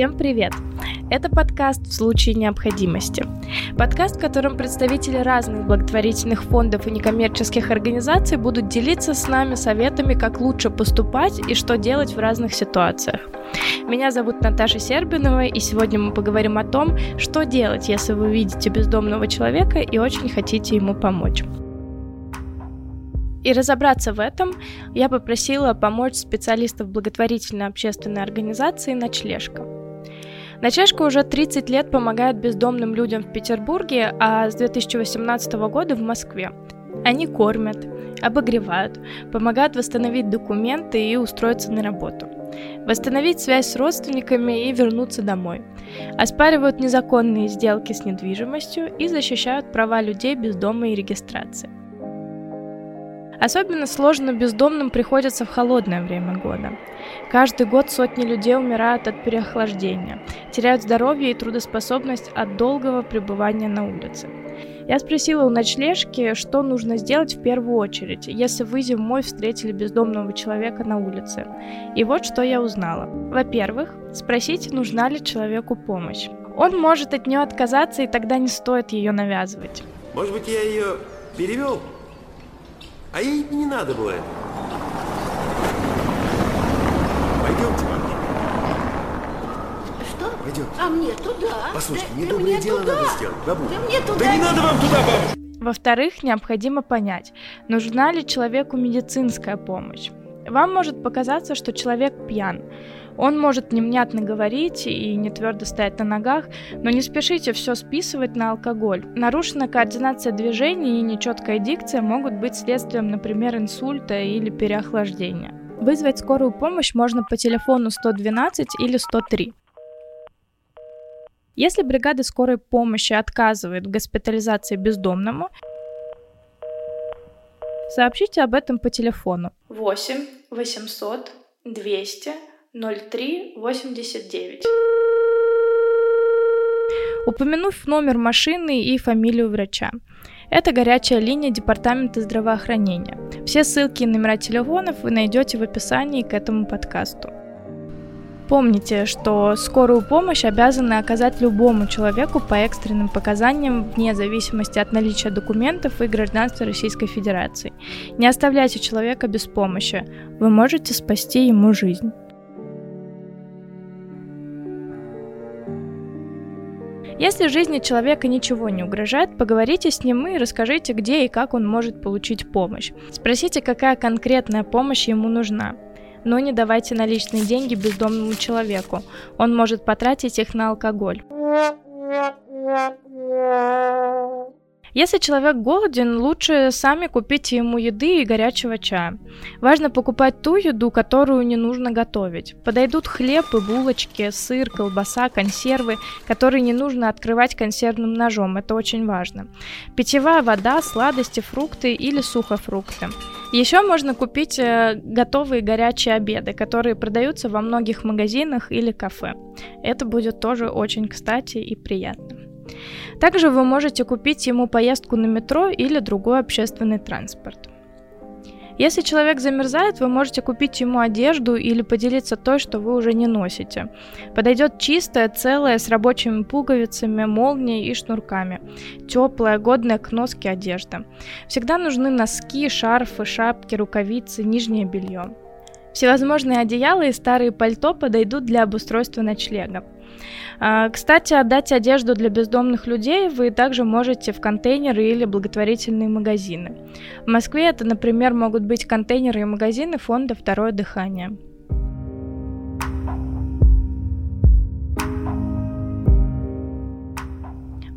Всем привет! Это подкаст «В случае необходимости». Подкаст, в котором представители разных благотворительных фондов и некоммерческих организаций будут делиться с нами советами, как лучше поступать и что делать в разных ситуациях. Меня зовут Наташа Сербинова, и сегодня мы поговорим о том, что делать, если вы видите бездомного человека и очень хотите ему помочь. И разобраться в этом я попросила помочь специалистов благотворительной общественной организации «Ночлежка». Ночлежка уже 30 лет помогает бездомным людям в Петербурге, а с 2018 года в Москве. Они кормят, обогревают, помогают восстановить документы и устроиться на работу, восстановить связь с родственниками и вернуться домой, оспаривают незаконные сделки с недвижимостью и защищают права людей без дома и регистрации. Особенно сложно бездомным приходится в холодное время года. Каждый год сотни людей умирают от переохлаждения, теряют здоровье и трудоспособность от долгого пребывания на улице. Я спросила у ночлежки, что нужно сделать в первую очередь, если вы зимой встретили бездомного человека на улице. И вот что я узнала. Во-первых, спросите, нужна ли человеку помощь. Он может от нее отказаться, и тогда не стоит ее навязывать. Может быть, я ее перевел? А ей не надо было это. Пойдемте мне. Что? Пойдемте. А мне туда? Послушайте, Да- мне да доброе мне дело туда. надо сделать, бабуля. Да мне туда Да не не- надо вам туда, бабушка. Во-вторых, необходимо понять, нужна ли человеку медицинская помощь. Вам может показаться, что человек пьян. Он может невнятно говорить и не твердо стоять на ногах, но не спешите все списывать на алкоголь. Нарушенная координация движений и нечеткая дикция могут быть следствием, например, инсульта или переохлаждения. Вызвать скорую помощь можно по телефону 112 или 103. Если бригада скорой помощи отказывает в госпитализации бездомному, сообщите об этом по телефону 8 800 200 03 89. Упомянув номер машины и фамилию врача. Это горячая линия Департамента здравоохранения. Все ссылки и номера телефонов вы найдете в описании к этому подкасту. Помните, что скорую помощь обязаны оказать любому человеку по экстренным показаниям вне зависимости от наличия документов и гражданства Российской Федерации. Не оставляйте человека без помощи. Вы можете спасти ему жизнь. Если жизни человека ничего не угрожает, поговорите с ним и расскажите, где и как он может получить помощь. Спросите, какая конкретная помощь ему нужна. Но не давайте наличные деньги бездомному человеку. Он может потратить их на алкоголь. Если человек голоден, лучше сами купите ему еды и горячего чая. Важно покупать ту еду, которую не нужно готовить. Подойдут хлеб и булочки, сыр, колбаса, консервы, которые не нужно открывать консервным ножом. Это очень важно. Питьевая вода, сладости, фрукты или сухофрукты. Еще можно купить э, готовые горячие обеды, которые продаются во многих магазинах или кафе. Это будет тоже очень кстати и приятно. Также вы можете купить ему поездку на метро или другой общественный транспорт. Если человек замерзает, вы можете купить ему одежду или поделиться той, что вы уже не носите. Подойдет чистая, целая, с рабочими пуговицами, молнией и шнурками. Теплая, годная к носке одежда. Всегда нужны носки, шарфы, шапки, рукавицы, нижнее белье. Всевозможные одеяла и старые пальто подойдут для обустройства ночлега. А, Кстати, отдать одежду для бездомных людей вы также можете в контейнеры или благотворительные магазины. В Москве это, например, могут быть контейнеры и магазины фонда «Второе дыхание».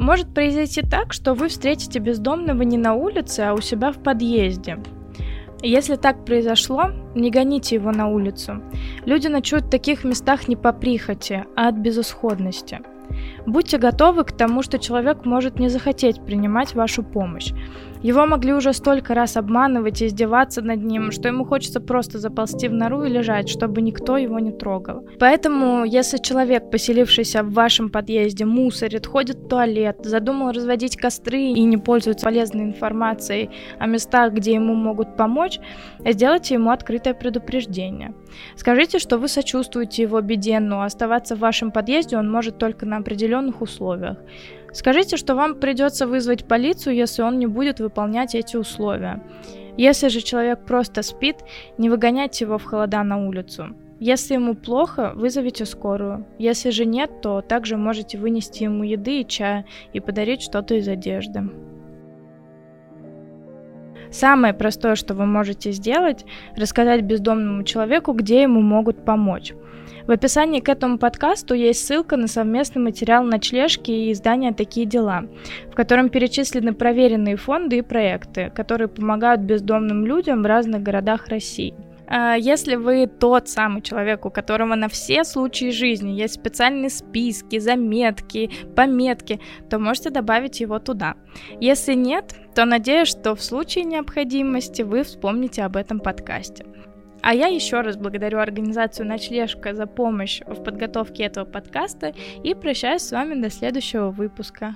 Может произойти так, что вы встретите бездомного не на улице, а у себя в подъезде. Если так произошло, не гоните его на улицу. Люди ночуют в таких местах не по прихоти, а от безысходности. Будьте готовы к тому, что человек может не захотеть принимать вашу помощь. Его могли уже столько раз обманывать и издеваться над ним, что ему хочется просто заползти в нору и лежать, чтобы никто его не трогал. Поэтому, если человек, поселившийся в вашем подъезде, мусорит, ходит в туалет, задумал разводить костры и не пользуется полезной информацией о местах, где ему могут помочь, сделайте ему открытое предупреждение. Скажите, что вы сочувствуете его беде, но оставаться в вашем подъезде он может только на определенных условиях. Скажите, что вам придется вызвать полицию, если он не будет выполнять эти условия. Если же человек просто спит, не выгоняйте его в холода на улицу. Если ему плохо, вызовите скорую. Если же нет, то также можете вынести ему еды и чая и подарить что-то из одежды. Самое простое, что вы можете сделать, рассказать бездомному человеку, где ему могут помочь. В описании к этому подкасту есть ссылка на совместный материал ночлежки и издания «Такие дела», в котором перечислены проверенные фонды и проекты, которые помогают бездомным людям в разных городах России. А если вы тот самый человек, у которого на все случаи жизни есть специальные списки, заметки, пометки, то можете добавить его туда. Если нет, то надеюсь, что в случае необходимости вы вспомните об этом подкасте. А я еще раз благодарю организацию «Ночлежка» за помощь в подготовке этого подкаста и прощаюсь с вами до следующего выпуска.